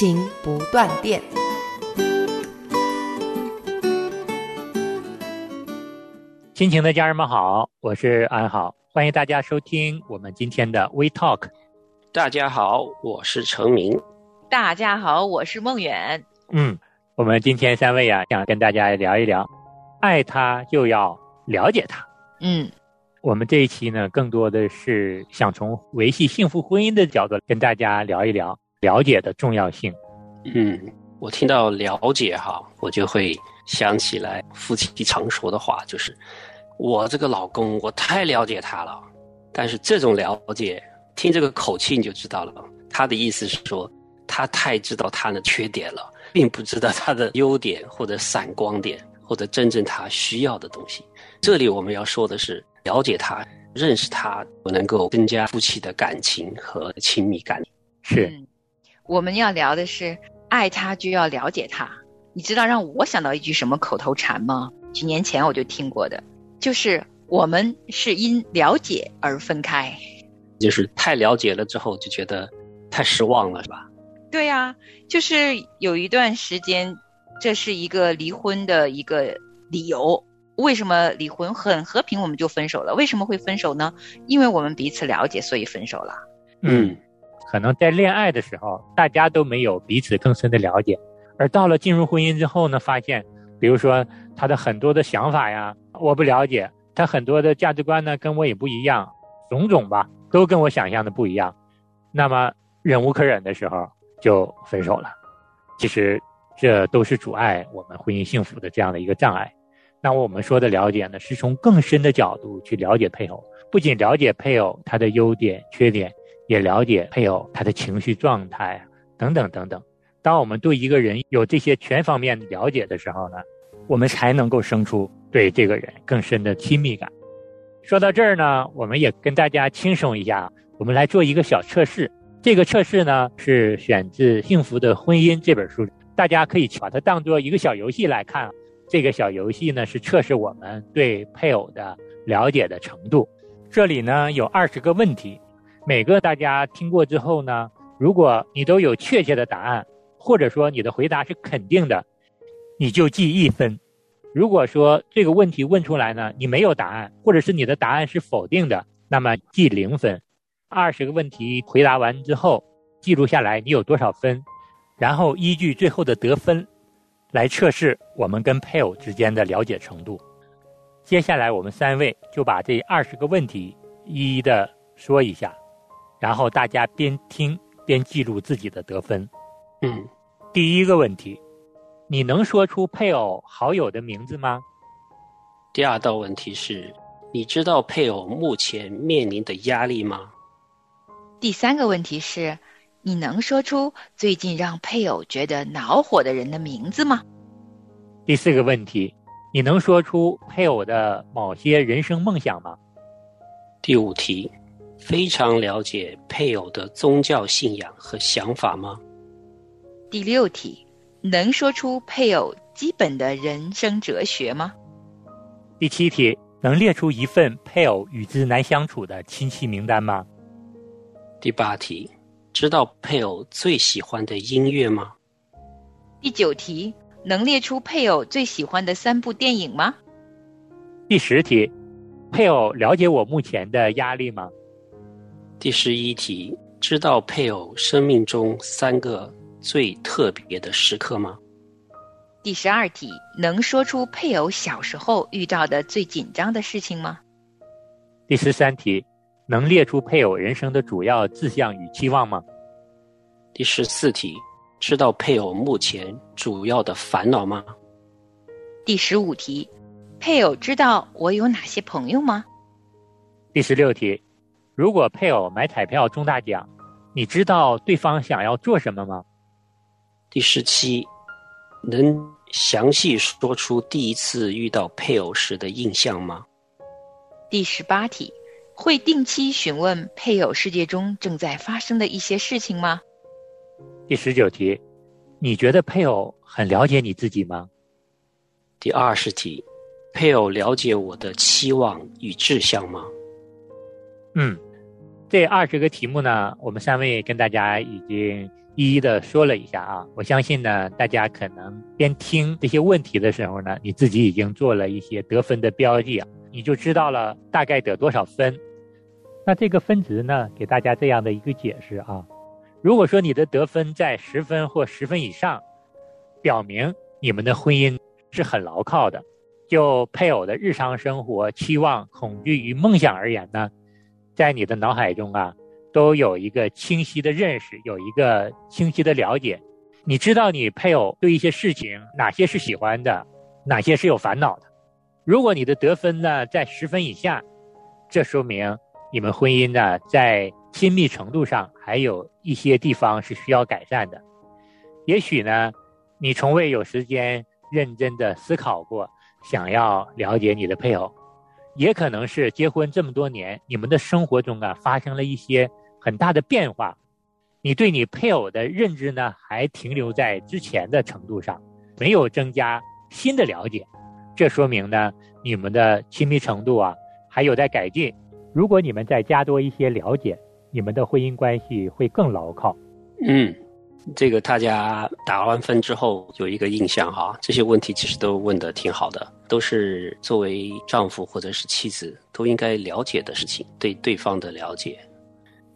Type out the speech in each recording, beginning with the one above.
亲情不断电。亲情的家人们好，我是安好，欢迎大家收听我们今天的 We Talk。大家好，我是程明。大家好，我是孟远。嗯，我们今天三位啊，想跟大家聊一聊，爱他就要了解他。嗯，我们这一期呢，更多的是想从维系幸福婚姻的角度跟大家聊一聊了解的重要性。嗯，我听到了解哈，我就会想起来夫妻常说的话，就是我这个老公，我太了解他了。但是这种了解，听这个口气你就知道了，他的意思是说，他太知道他的缺点了，并不知道他的优点或者闪光点，或者真正他需要的东西。这里我们要说的是，了解他、认识他，能够增加夫妻的感情和亲密感。是，嗯、我们要聊的是，爱他就要了解他。你知道让我想到一句什么口头禅吗？几年前我就听过的，就是我们是因了解而分开，就是太了解了之后就觉得太失望了，是吧？对呀、啊，就是有一段时间，这是一个离婚的一个理由。为什么离婚很和平我们就分手了？为什么会分手呢？因为我们彼此了解，所以分手了。嗯，可能在恋爱的时候，大家都没有彼此更深的了解，而到了进入婚姻之后呢，发现，比如说他的很多的想法呀，我不了解，他很多的价值观呢跟我也不一样，种种吧，都跟我想象的不一样，那么忍无可忍的时候就分手了。其实这都是阻碍我们婚姻幸福的这样的一个障碍。那我们说的了解呢，是从更深的角度去了解配偶，不仅了解配偶他的优点、缺点，也了解配偶他的情绪状态等等等等。当我们对一个人有这些全方面的了解的时候呢，我们才能够生出对这个人更深的亲密感。说到这儿呢，我们也跟大家轻松一下，我们来做一个小测试。这个测试呢是选自《幸福的婚姻》这本书，大家可以把它当做一个小游戏来看。这个小游戏呢是测试我们对配偶的了解的程度。这里呢有二十个问题，每个大家听过之后呢，如果你都有确切的答案，或者说你的回答是肯定的，你就记一分；如果说这个问题问出来呢，你没有答案，或者是你的答案是否定的，那么记零分。二十个问题回答完之后，记录下来你有多少分，然后依据最后的得分。来测试我们跟配偶之间的了解程度。接下来，我们三位就把这二十个问题一一的说一下，然后大家边听边记录自己的得分。嗯，第一个问题，你能说出配偶好友的名字吗？第二道问题是，你知道配偶目前面临的压力吗？第三个问题是。你能说出最近让配偶觉得恼火的人的名字吗？第四个问题，你能说出配偶的某些人生梦想吗？第五题，非常了解配偶的宗教信仰和想法吗？第六题，能说出配偶基本的人生哲学吗？第七题，能列出一份配偶与之难相处的亲戚名单吗？第八题。知道配偶最喜欢的音乐吗？第九题，能列出配偶最喜欢的三部电影吗？第十题，配偶了解我目前的压力吗？第十一题，知道配偶生命中三个最特别的时刻吗？第十二题，能说出配偶小时候遇到的最紧张的事情吗？第十三题。能列出配偶人生的主要志向与期望吗？第十四题，知道配偶目前主要的烦恼吗？第十五题，配偶知道我有哪些朋友吗？第十六题，如果配偶买彩票中大奖，你知道对方想要做什么吗？第十七，能详细说出第一次遇到配偶时的印象吗？第十八题，会定期询问配偶世界中正在发生的一些事情吗？第十九题，你觉得配偶很了解你自己吗？第二十题，配偶了解我的期望与志向吗？嗯，这二十个题目呢，我们三位跟大家已经一一的说了一下啊。我相信呢，大家可能边听这些问题的时候呢，你自己已经做了一些得分的标记啊。你就知道了大概得多少分。那这个分值呢，给大家这样的一个解释啊。如果说你的得分在十分或十分以上，表明你们的婚姻是很牢靠的。就配偶的日常生活、期望、恐惧与梦想而言呢，在你的脑海中啊，都有一个清晰的认识，有一个清晰的了解。你知道你配偶对一些事情哪些是喜欢的，哪些是有烦恼的。如果你的得分呢在十分以下，这说明你们婚姻呢在亲密程度上还有一些地方是需要改善的。也许呢，你从未有时间认真的思考过，想要了解你的配偶，也可能是结婚这么多年，你们的生活中啊发生了一些很大的变化，你对你配偶的认知呢还停留在之前的程度上，没有增加新的了解。这说明呢，你们的亲密程度啊还有待改进。如果你们再加多一些了解，你们的婚姻关系会更牢靠。嗯，这个大家打完分之后有一个印象哈，这些问题其实都问的挺好的，都是作为丈夫或者是妻子都应该了解的事情，对对方的了解。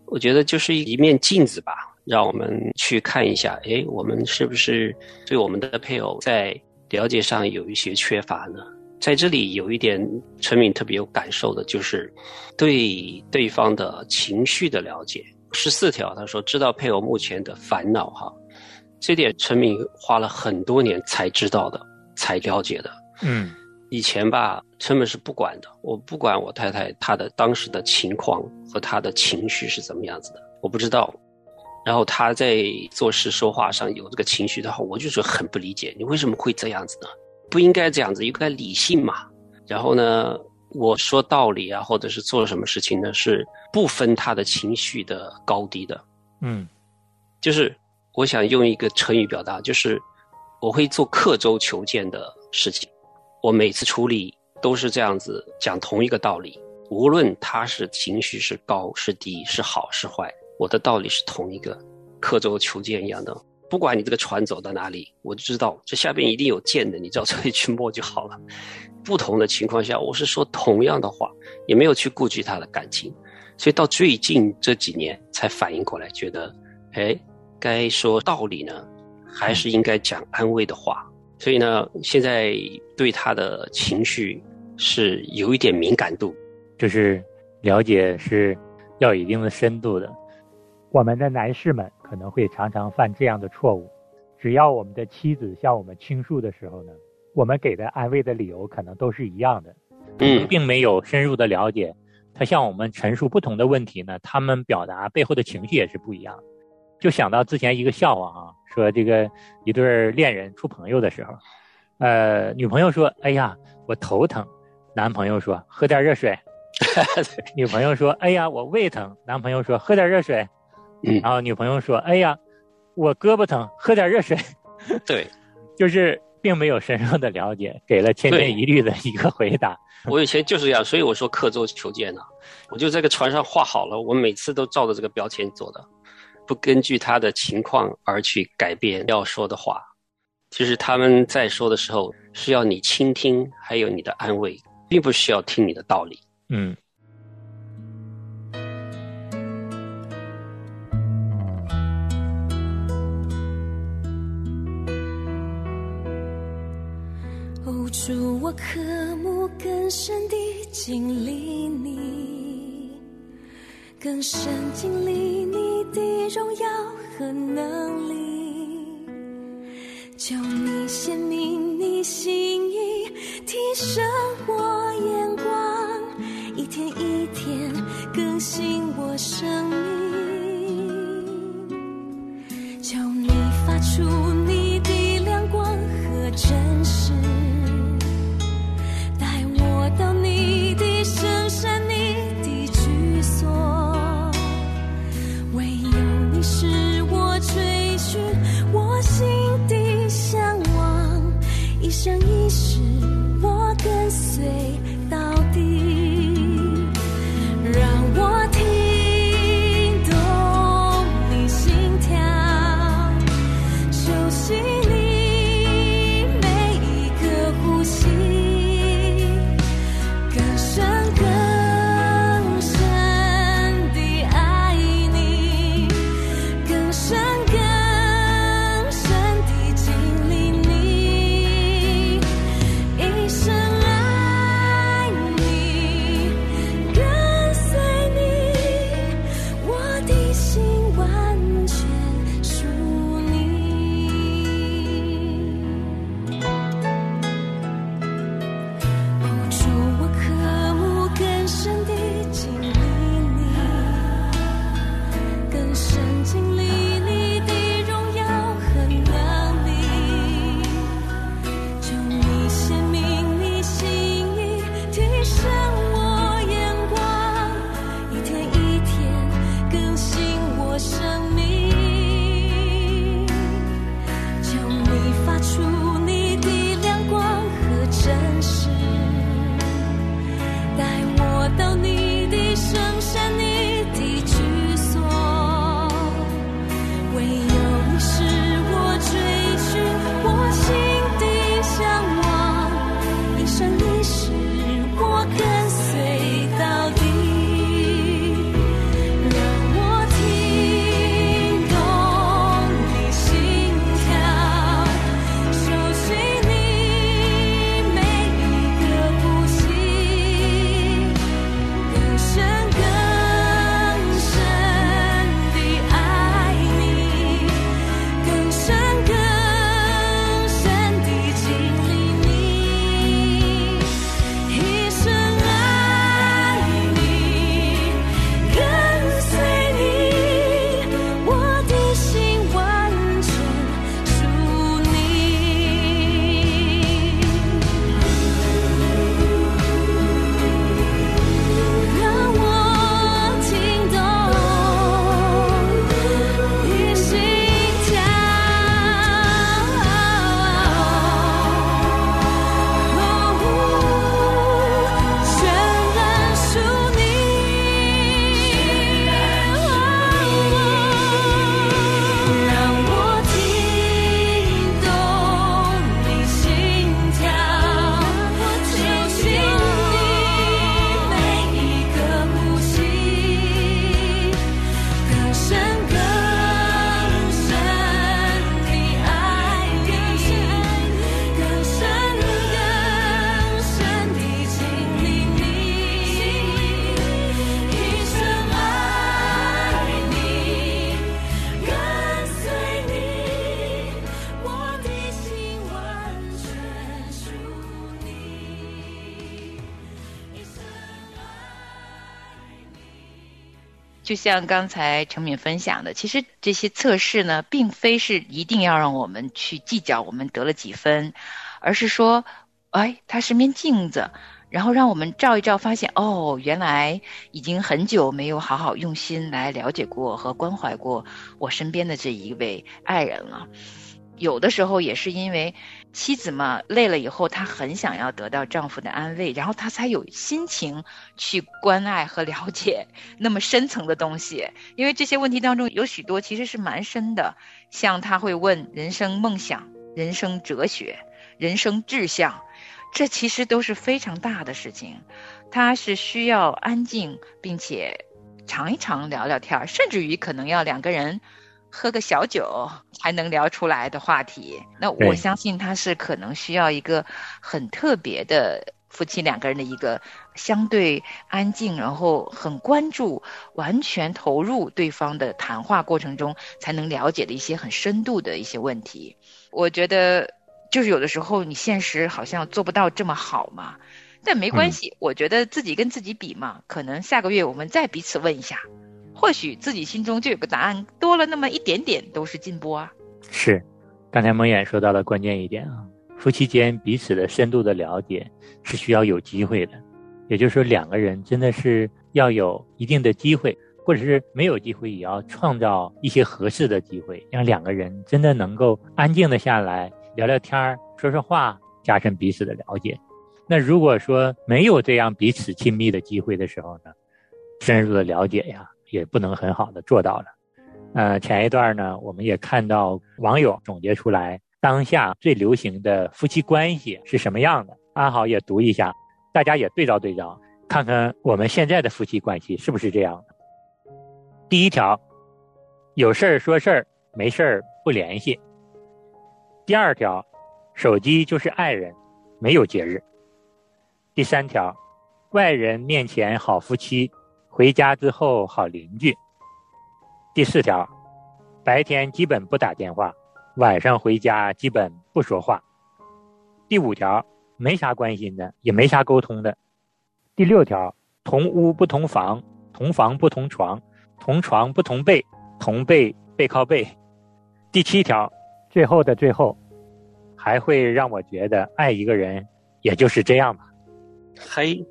我觉得就是一面镜子吧，让我们去看一下，哎，我们是不是对我们的配偶在。了解上有一些缺乏呢，在这里有一点陈敏特别有感受的，就是对对方的情绪的了解。十四条，他说知道配偶目前的烦恼哈，这点陈敏花了很多年才知道的，才了解的。嗯，以前吧，陈敏是不管的，我不管我太太她的当时的情况和她的情绪是怎么样子的，我不知道。然后她在做事说话上有这个情绪的话，我就是很不理解，你为什么会这样子呢？不应该这样子，应该理性嘛。然后呢，我说道理啊，或者是做什么事情呢，是不分他的情绪的高低的。嗯，就是我想用一个成语表达，就是我会做刻舟求剑的事情。我每次处理都是这样子讲同一个道理，无论他是情绪是高是低，是好是坏。我的道理是同一个，刻舟求剑一样的。不管你这个船走到哪里，我就知道这下边一定有剑的，你只要这里去摸就好了。不同的情况下，我是说同样的话，也没有去顾及他的感情，所以到最近这几年才反应过来，觉得，哎，该说道理呢，还是应该讲安慰的话。所以呢，现在对他的情绪是有一点敏感度，就是了解是要一定的深度的。我们的男士们可能会常常犯这样的错误，只要我们的妻子向我们倾诉的时候呢，我们给的安慰的理由可能都是一样的，嗯，并没有深入的了解。他向我们陈述不同的问题呢，他们表达背后的情绪也是不一样。就想到之前一个笑话啊，说这个一对恋人处朋友的时候，呃，女朋友说：“哎呀，我头疼。”男朋友说：“喝点热水。”女朋友说：“哎呀，我胃疼。”男朋友说：“喝点热水。”然后女朋友说：“哎呀，我胳膊疼，喝点热水。”对，就是并没有深入的了解，给了千篇一律的一个回答。我以前就是这样，所以我说刻舟求剑呢。我就在个船上画好了，我每次都照着这个标签做的，不根据他的情况而去改变要说的话。其实他们在说的时候是要你倾听，还有你的安慰，并不需要听你的道理。嗯。我渴慕更深地经历你，更深经历你的荣耀和能力，求你显明你心意，提升我眼光，一天一天更新我生命，求你发出像刚才程敏分享的，其实这些测试呢，并非是一定要让我们去计较我们得了几分，而是说，哎，它是面镜子，然后让我们照一照，发现哦，原来已经很久没有好好用心来了解过和关怀过我身边的这一位爱人了。有的时候也是因为妻子嘛累了以后，她很想要得到丈夫的安慰，然后她才有心情去关爱和了解 那么深层的东西。因为这些问题当中有许多其实是蛮深的，像他会问人生梦想、人生哲学、人生志向，这其实都是非常大的事情，他是需要安静，并且尝一尝聊聊天，甚至于可能要两个人。喝个小酒才能聊出来的话题，那我相信他是可能需要一个很特别的夫妻两个人的一个相对安静，然后很关注、完全投入对方的谈话过程中，才能了解的一些很深度的一些问题。我觉得就是有的时候你现实好像做不到这么好嘛，但没关系，我觉得自己跟自己比嘛，可能下个月我们再彼此问一下。或许自己心中就有个答案，多了那么一点点都是进步啊。是，刚才蒙眼说到了关键一点啊，夫妻间彼此的深度的了解是需要有机会的，也就是说两个人真的是要有一定的机会，或者是没有机会也要创造一些合适的机会，让两个人真的能够安静的下来聊聊天儿、说说话，加深彼此的了解。那如果说没有这样彼此亲密的机会的时候呢，深入的了解呀。也不能很好的做到了，呃，前一段呢，我们也看到网友总结出来当下最流行的夫妻关系是什么样的。安好也读一下，大家也对照对照，看看我们现在的夫妻关系是不是这样的。第一条，有事儿说事儿，没事儿不联系。第二条，手机就是爱人，没有节日。第三条，外人面前好夫妻。回家之后好邻居。第四条，白天基本不打电话，晚上回家基本不说话。第五条，没啥关心的，也没啥沟通的。第六条，同屋不同房，同房不同床，同床不同被，同被背靠背。第七条，最后的最后，还会让我觉得爱一个人也就是这样吧。嘿。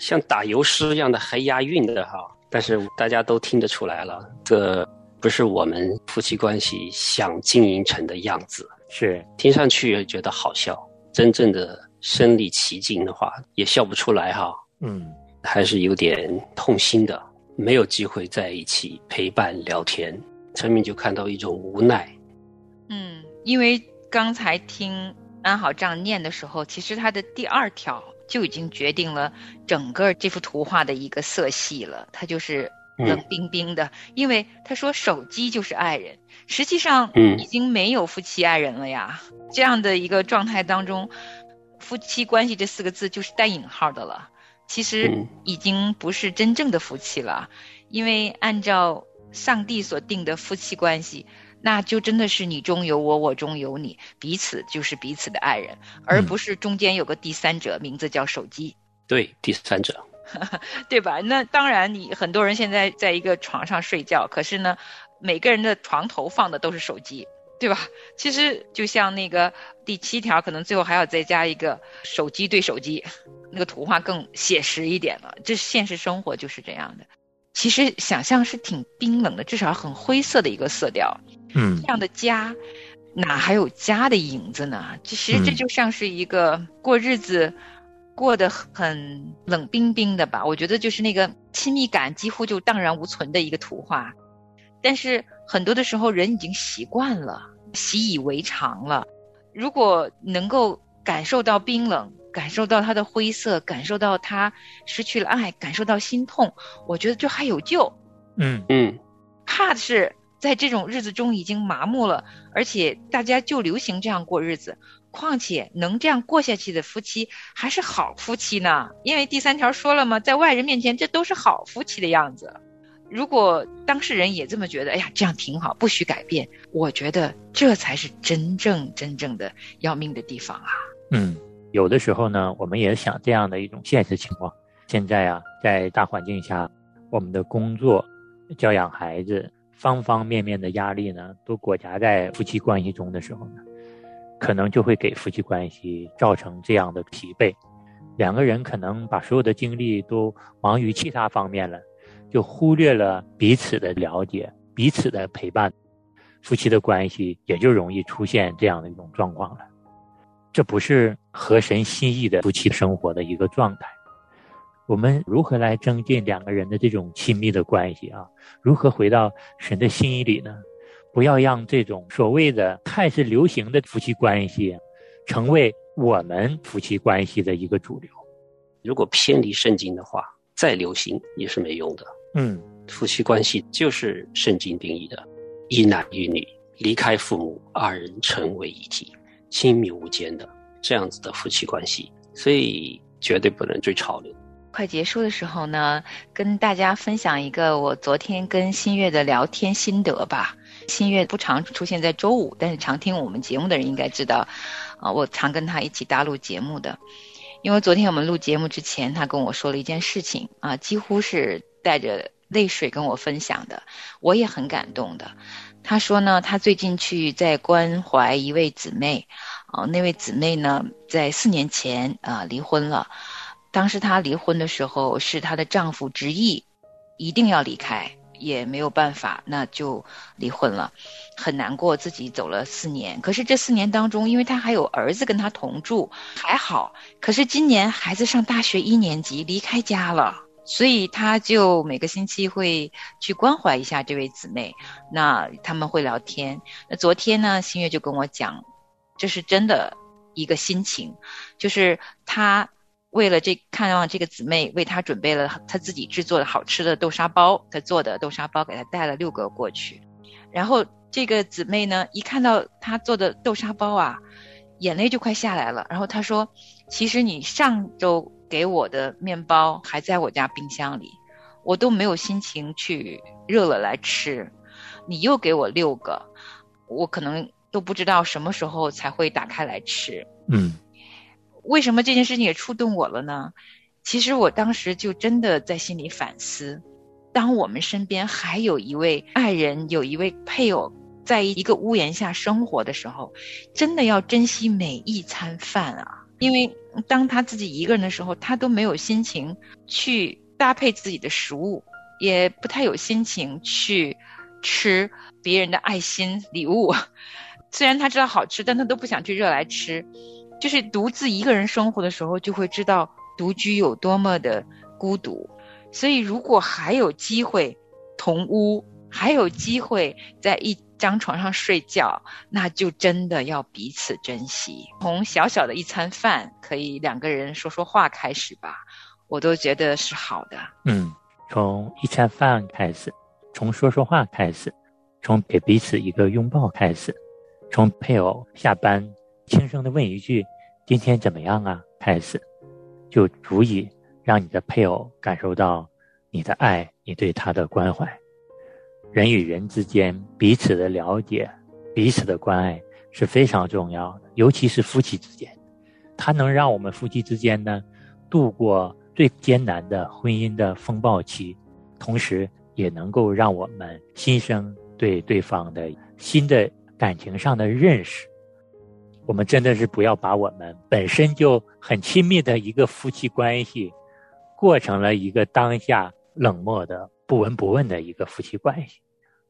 像打油诗一样的还押韵的哈，但是大家都听得出来了，这不是我们夫妻关系想经营成的样子。是听上去觉得好笑，真正的身临其境的话也笑不出来哈。嗯，还是有点痛心的，没有机会在一起陪伴聊天，陈敏就看到一种无奈。嗯，因为刚才听安好这样念的时候，其实他的第二条。就已经决定了整个这幅图画的一个色系了，它就是冷冰冰的。因为他说手机就是爱人，实际上已经没有夫妻爱人了呀。这样的一个状态当中，夫妻关系这四个字就是带引号的了。其实已经不是真正的夫妻了，因为按照上帝所定的夫妻关系。那就真的是你中有我，我中有你，彼此就是彼此的爱人，而不是中间有个第三者，名字叫手机。对，第三者，对吧？那当然，你很多人现在在一个床上睡觉，可是呢，每个人的床头放的都是手机，对吧？其实就像那个第七条，可能最后还要再加一个手机对手机，那个图画更写实一点了。这现实生活就是这样的。其实想象是挺冰冷的，至少很灰色的一个色调。嗯，这样的家，哪还有家的影子呢？其实这就像是一个过日子，过得很冷冰冰的吧。我觉得就是那个亲密感几乎就荡然无存的一个图画。但是很多的时候，人已经习惯了，习以为常了。如果能够感受到冰冷。感受到他的灰色，感受到他失去了爱，感受到心痛，我觉得这还有救。嗯嗯，怕的是在这种日子中已经麻木了，而且大家就流行这样过日子。况且能这样过下去的夫妻还是好夫妻呢？因为第三条说了嘛，在外人面前这都是好夫妻的样子。如果当事人也这么觉得，哎呀，这样挺好，不许改变，我觉得这才是真正真正的要命的地方啊。嗯。有的时候呢，我们也想这样的一种现实情况。现在啊，在大环境下，我们的工作教养孩子，方方面面的压力呢，都裹挟在夫妻关系中的时候呢，可能就会给夫妻关系造成这样的疲惫。两个人可能把所有的精力都忙于其他方面了，就忽略了彼此的了解、彼此的陪伴，夫妻的关系也就容易出现这样的一种状况了。这不是合神心意的夫妻生活的一个状态。我们如何来增进两个人的这种亲密的关系啊？如何回到神的心意里呢？不要让这种所谓的看似流行的夫妻关系，成为我们夫妻关系的一个主流。如果偏离圣经的话，再流行也是没用的。嗯，夫妻关系就是圣经定义的：一男一女离开父母，二人成为一体，亲密无间的这样子的夫妻关系。所以绝对不能追潮流。快结束的时候呢，跟大家分享一个我昨天跟新月的聊天心得吧。新月不常出现在周五，但是常听我们节目的人应该知道，啊，我常跟他一起搭录节目的。因为昨天我们录节目之前，他跟我说了一件事情啊，几乎是带着泪水跟我分享的，我也很感动的。他说呢，他最近去在关怀一位姊妹，啊，那位姊妹呢，在四年前啊离婚了。当时她离婚的时候，是她的丈夫执意一定要离开，也没有办法，那就离婚了。很难过，自己走了四年。可是这四年当中，因为她还有儿子跟她同住，还好。可是今年孩子上大学一年级，离开家了，所以她就每个星期会去关怀一下这位姊妹。那他们会聊天。那昨天呢，新月就跟我讲，这是真的一个心情，就是她。为了这，看望这个姊妹，为她准备了她自己制作的好吃的豆沙包，她做的豆沙包给她带了六个过去。然后这个姊妹呢，一看到她做的豆沙包啊，眼泪就快下来了。然后她说：“其实你上周给我的面包还在我家冰箱里，我都没有心情去热了来吃。你又给我六个，我可能都不知道什么时候才会打开来吃。”嗯。为什么这件事情也触动我了呢？其实我当时就真的在心里反思：当我们身边还有一位爱人、有一位配偶在一个屋檐下生活的时候，真的要珍惜每一餐饭啊！因为当他自己一个人的时候，他都没有心情去搭配自己的食物，也不太有心情去吃别人的爱心礼物。虽然他知道好吃，但他都不想去热来吃。就是独自一个人生活的时候，就会知道独居有多么的孤独。所以，如果还有机会同屋，还有机会在一张床上睡觉，那就真的要彼此珍惜。从小小的一餐饭，可以两个人说说话开始吧，我都觉得是好的。嗯，从一餐饭开始，从说说话开始，从给彼此一个拥抱开始，从配偶下班。轻声的问一句：“今天怎么样啊？”开始，就足以让你的配偶感受到你的爱，你对他的关怀。人与人之间彼此的了解、彼此的关爱是非常重要的，尤其是夫妻之间，它能让我们夫妻之间呢度过最艰难的婚姻的风暴期，同时也能够让我们新生对对方的新的感情上的认识。我们真的是不要把我们本身就很亲密的一个夫妻关系，过成了一个当下冷漠的不闻不问的一个夫妻关系。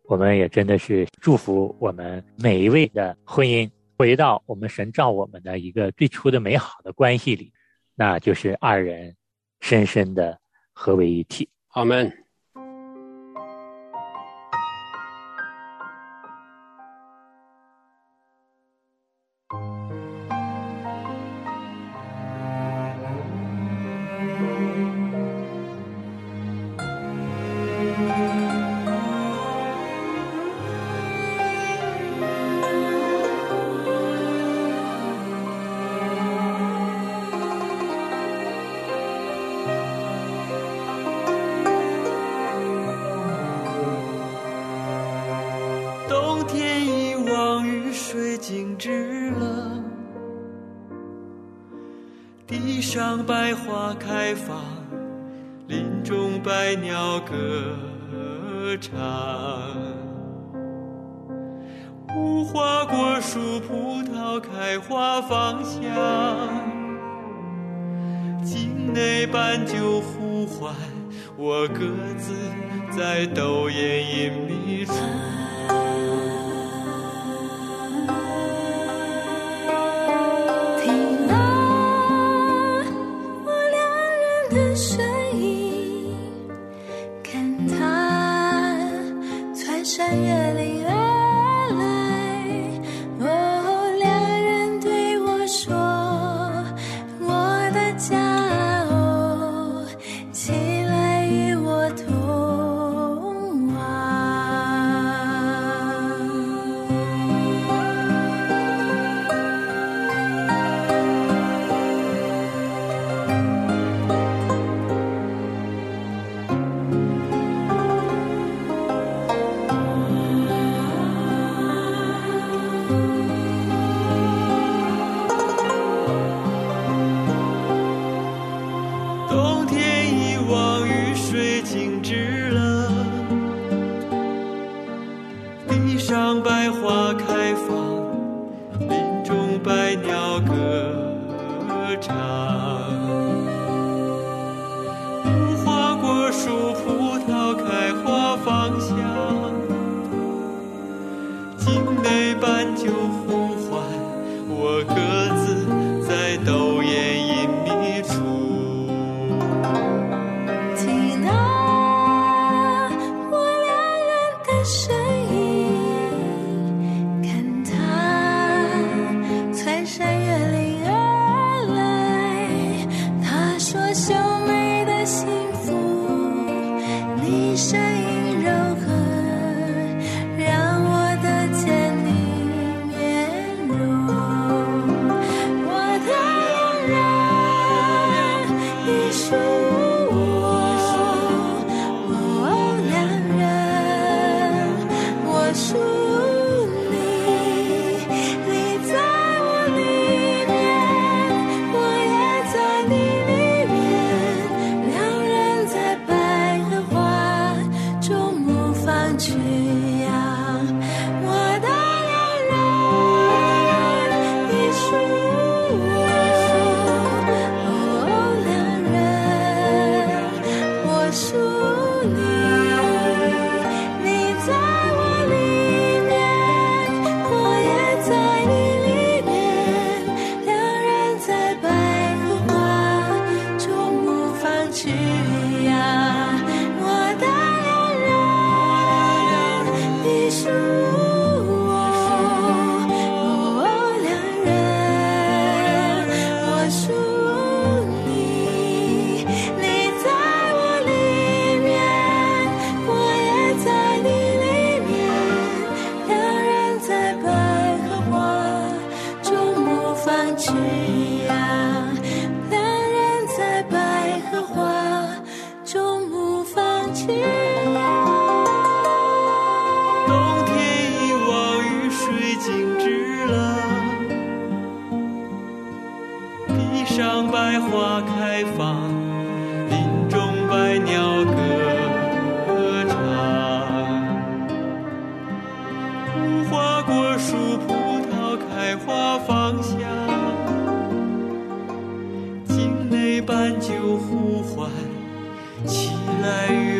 我们也真的是祝福我们每一位的婚姻回到我们神照我们的一个最初的美好的关系里，那就是二人深深的合为一体。阿门。方向。境内半酒呼唤，我各自在斗艳隐秘处。无花果树、葡萄开花芳香。境内半酒呼唤，起来月。